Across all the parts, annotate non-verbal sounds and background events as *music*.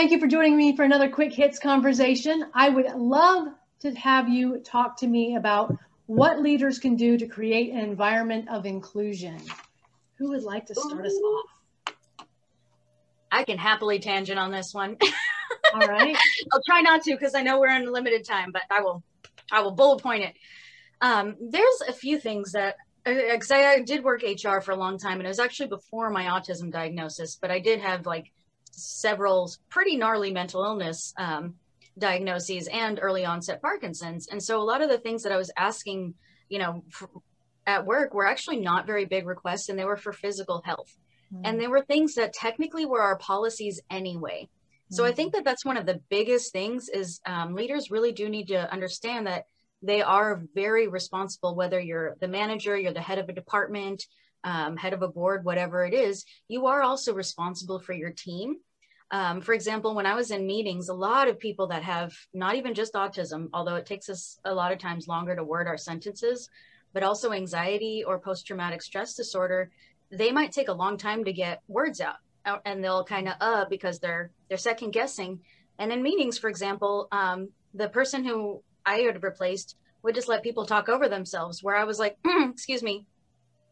Thank you for joining me for another quick hits conversation. I would love to have you talk to me about what leaders can do to create an environment of inclusion. Who would like to start us off? I can happily tangent on this one. *laughs* All right. I'll try not to because I know we're in limited time, but I will I will bullet point it. Um, there's a few things that because uh, I, I did work HR for a long time and it was actually before my autism diagnosis, but I did have like several pretty gnarly mental illness um, diagnoses and early onset Parkinson's. And so a lot of the things that I was asking, you know, at work were actually not very big requests and they were for physical health. Mm-hmm. And they were things that technically were our policies anyway. So mm-hmm. I think that that's one of the biggest things is um, leaders really do need to understand that they are very responsible, whether you're the manager, you're the head of a department, um, head of a board, whatever it is, you are also responsible for your team. Um, for example, when I was in meetings, a lot of people that have not even just autism, although it takes us a lot of times longer to word our sentences, but also anxiety or post traumatic stress disorder, they might take a long time to get words out, and they'll kind of uh because they're they're second guessing. And in meetings, for example, um, the person who I had replaced would just let people talk over themselves, where I was like, mm, *clears throat* excuse me,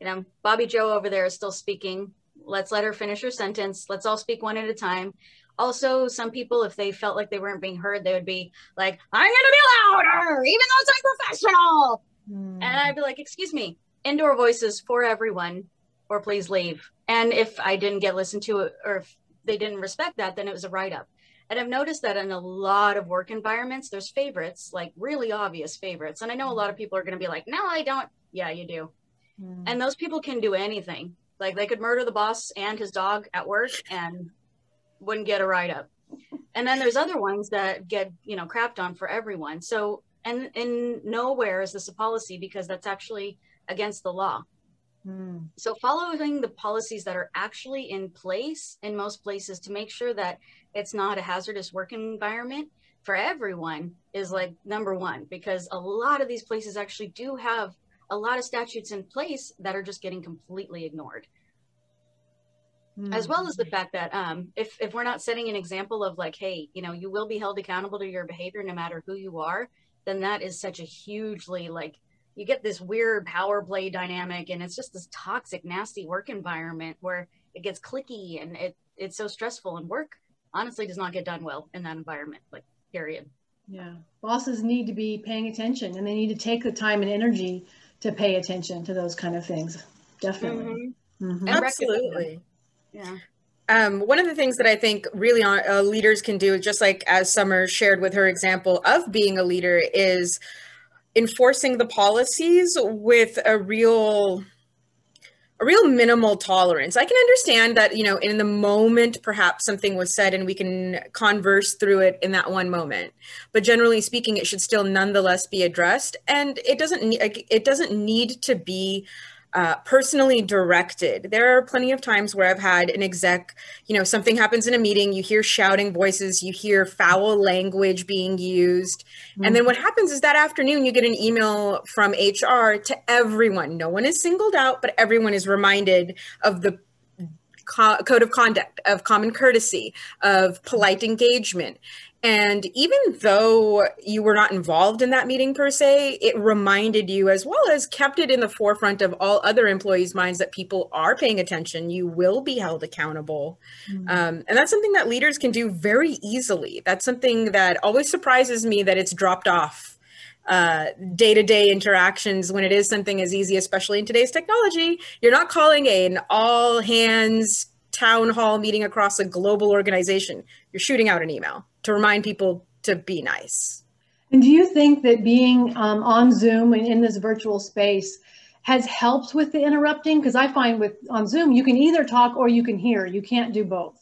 you know, Bobby Joe over there is still speaking. Let's let her finish her sentence. Let's all speak one at a time. Also, some people, if they felt like they weren't being heard, they would be like, I'm going to be louder, even though it's unprofessional. Mm. And I'd be like, excuse me, indoor voices for everyone, or please leave. And if I didn't get listened to, or if they didn't respect that, then it was a write up. And I've noticed that in a lot of work environments, there's favorites, like really obvious favorites. And I know a lot of people are going to be like, no, I don't. Yeah, you do. Mm. And those people can do anything. Like they could murder the boss and his dog at work and wouldn't get a write up. And then there's other ones that get, you know, crapped on for everyone. So, and in nowhere is this a policy because that's actually against the law. Mm. So, following the policies that are actually in place in most places to make sure that it's not a hazardous work environment for everyone is like number one, because a lot of these places actually do have a lot of statutes in place that are just getting completely ignored. Mm-hmm. As well as the fact that um, if, if we're not setting an example of like, hey, you know, you will be held accountable to your behavior no matter who you are, then that is such a hugely like you get this weird power play dynamic and it's just this toxic, nasty work environment where it gets cliquey and it it's so stressful and work honestly does not get done well in that environment, like period. Yeah. Bosses need to be paying attention and they need to take the time and energy to pay attention to those kind of things. Definitely. Mm-hmm. Mm-hmm. Absolutely. Yeah. Um, one of the things that I think really uh, leaders can do, just like as Summer shared with her example of being a leader, is enforcing the policies with a real a real minimal tolerance. I can understand that, you know, in the moment, perhaps something was said and we can converse through it in that one moment. But generally speaking, it should still nonetheless be addressed. And it doesn't, it doesn't need to be uh, personally directed. There are plenty of times where I've had an exec, you know, something happens in a meeting, you hear shouting voices, you hear foul language being used. Mm-hmm. And then what happens is that afternoon you get an email from HR to everyone. No one is singled out, but everyone is reminded of the co- code of conduct, of common courtesy, of polite engagement. And even though you were not involved in that meeting per se, it reminded you, as well as kept it in the forefront of all other employees' minds, that people are paying attention. You will be held accountable. Mm-hmm. Um, and that's something that leaders can do very easily. That's something that always surprises me that it's dropped off day to day interactions when it is something as easy, especially in today's technology. You're not calling an all hands town hall meeting across a global organization. You're shooting out an email to remind people to be nice. And do you think that being um, on Zoom and in this virtual space has helped with the interrupting? Because I find with on Zoom, you can either talk or you can hear. You can't do both.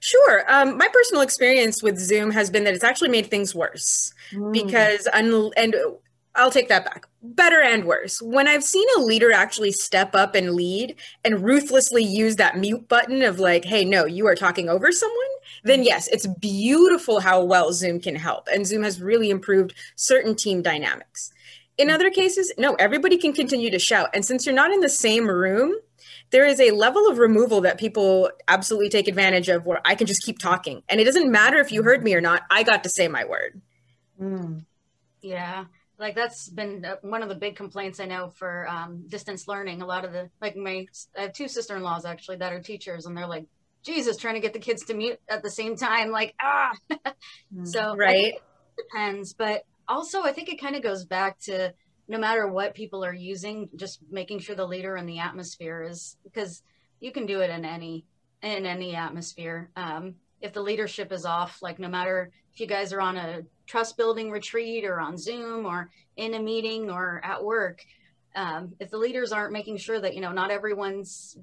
Sure. Um, my personal experience with Zoom has been that it's actually made things worse mm. because, un- and I'll take that back. Better and worse. When I've seen a leader actually step up and lead and ruthlessly use that mute button of like, hey, no, you are talking over someone, then yes, it's beautiful how well Zoom can help. And Zoom has really improved certain team dynamics. In other cases, no, everybody can continue to shout. And since you're not in the same room, there is a level of removal that people absolutely take advantage of where I can just keep talking. And it doesn't matter if you heard me or not, I got to say my word. Mm. Yeah. Like that's been uh, one of the big complaints I know for um, distance learning. A lot of the, like my, I have two sister in laws actually that are teachers, and they're like, Jesus, trying to get the kids to mute at the same time. Like, ah. *laughs* mm. so, right. Depends. But also, I think it kind of goes back to, no matter what people are using, just making sure the leader and the atmosphere is because you can do it in any in any atmosphere. Um, if the leadership is off, like no matter if you guys are on a trust building retreat or on Zoom or in a meeting or at work, um, if the leaders aren't making sure that you know not everyone's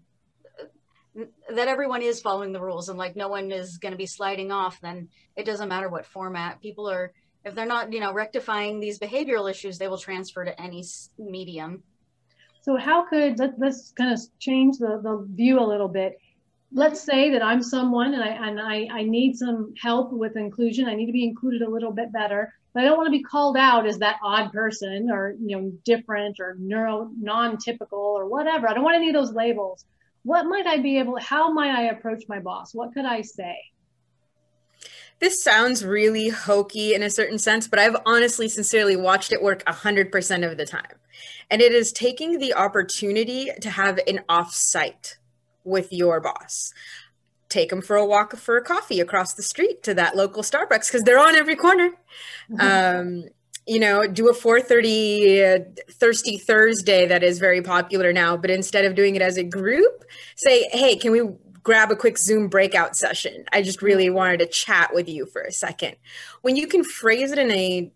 that everyone is following the rules and like no one is going to be sliding off, then it doesn't matter what format people are if they're not you know rectifying these behavioral issues they will transfer to any medium. So how could let, us kind of change the, the view a little bit let's say that i'm someone and i and I, I need some help with inclusion i need to be included a little bit better but i don't want to be called out as that odd person or you know different or neuro non-typical or whatever. I don't want any of those labels. What might i be able how might i approach my boss? What could i say? This sounds really hokey in a certain sense, but I've honestly, sincerely watched it work 100% of the time. And it is taking the opportunity to have an off-site with your boss. Take them for a walk for a coffee across the street to that local Starbucks because they're on every corner. Mm-hmm. Um, you know, do a 4:30 uh, Thirsty Thursday that is very popular now, but instead of doing it as a group, say, "Hey, can we grab a quick Zoom breakout session. I just really wanted to chat with you for a second. When you can phrase it in a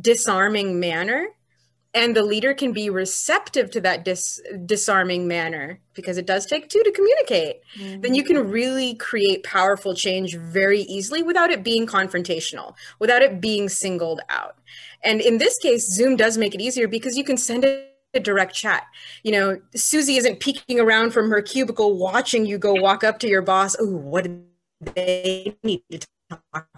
disarming manner, and the leader can be receptive to that dis- disarming manner because it does take two to communicate mm-hmm. then you can really create powerful change very easily without it being confrontational without it being singled out and in this case zoom does make it easier because you can send it a direct chat. You know, Susie isn't peeking around from her cubicle watching you go walk up to your boss. Oh, what do they need to talk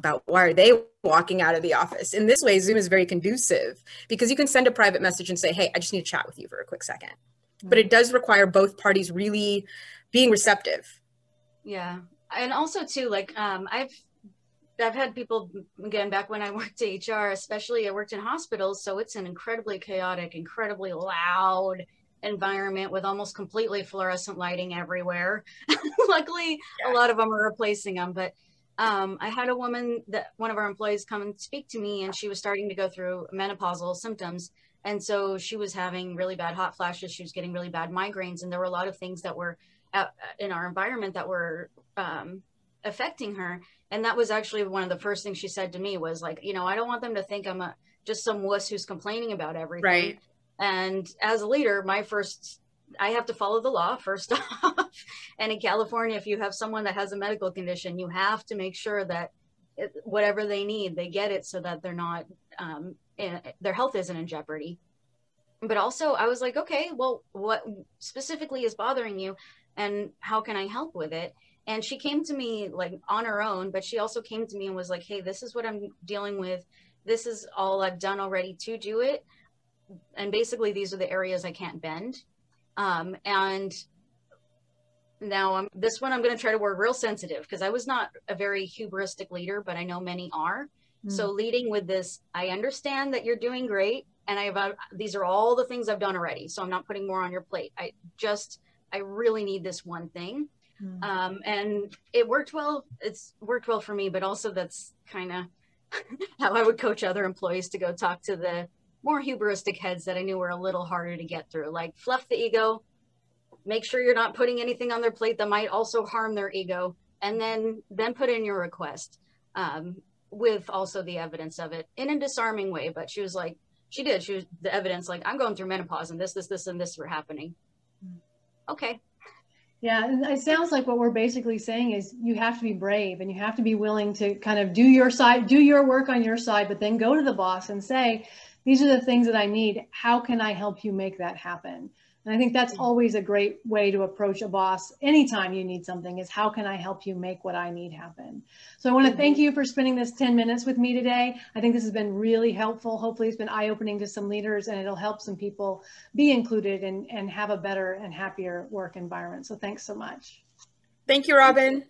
about? Why are they walking out of the office? In this way, Zoom is very conducive because you can send a private message and say, hey, I just need to chat with you for a quick 2nd mm-hmm. But it does require both parties really being receptive. Yeah. And also too, like um, I've I've had people again back when I worked at HR, especially I worked in hospitals, so it's an incredibly chaotic, incredibly loud environment with almost completely fluorescent lighting everywhere. *laughs* Luckily, yeah. a lot of them are replacing them, but um, I had a woman that one of our employees come and speak to me, and she was starting to go through menopausal symptoms. And so she was having really bad hot flashes. She was getting really bad migraines, and there were a lot of things that were out, in our environment that were um, affecting her. And that was actually one of the first things she said to me was like you know i don't want them to think i'm a just some wuss who's complaining about everything. Right. And as a leader my first i have to follow the law first *laughs* off and in california if you have someone that has a medical condition you have to make sure that it, whatever they need they get it so that they're not um, in, their health isn't in jeopardy. But also i was like okay well what specifically is bothering you and how can i help with it? And she came to me like on her own but she also came to me and was like hey this is what i'm dealing with. This is all i've done already to do it. And basically these are the areas i can't bend. Um, and now I'm this one I'm going to try to work real sensitive because I was not a very hubristic leader, but I know many are. Mm. So leading with this, I understand that you're doing great, and I've uh, these are all the things I've done already. So I'm not putting more on your plate. I just I really need this one thing. Mm. Um, and it worked well. It's worked well for me, but also that's kind of *laughs* how I would coach other employees to go talk to the more hubristic heads that I knew were a little harder to get through. Like fluff the ego, make sure you're not putting anything on their plate that might also harm their ego, and then then put in your request um, with also the evidence of it in a disarming way. But she was like, she did. She was the evidence like I'm going through menopause and this, this, this, and this were happening. Mm. Okay, yeah, it sounds like what we're basically saying is you have to be brave and you have to be willing to kind of do your side, do your work on your side, but then go to the boss and say, these are the things that I need. How can I help you make that happen? And I think that's mm. always a great way to approach a boss anytime you need something is how can I help you make what I need happen? So I want to thank mm-hmm. you for spending this 10 minutes with me today. I think this has been really helpful. Hopefully it's been eye-opening to some leaders and it'll help some people be included and, and have a better and happier work environment. So thanks so much. Thank you, Robyn.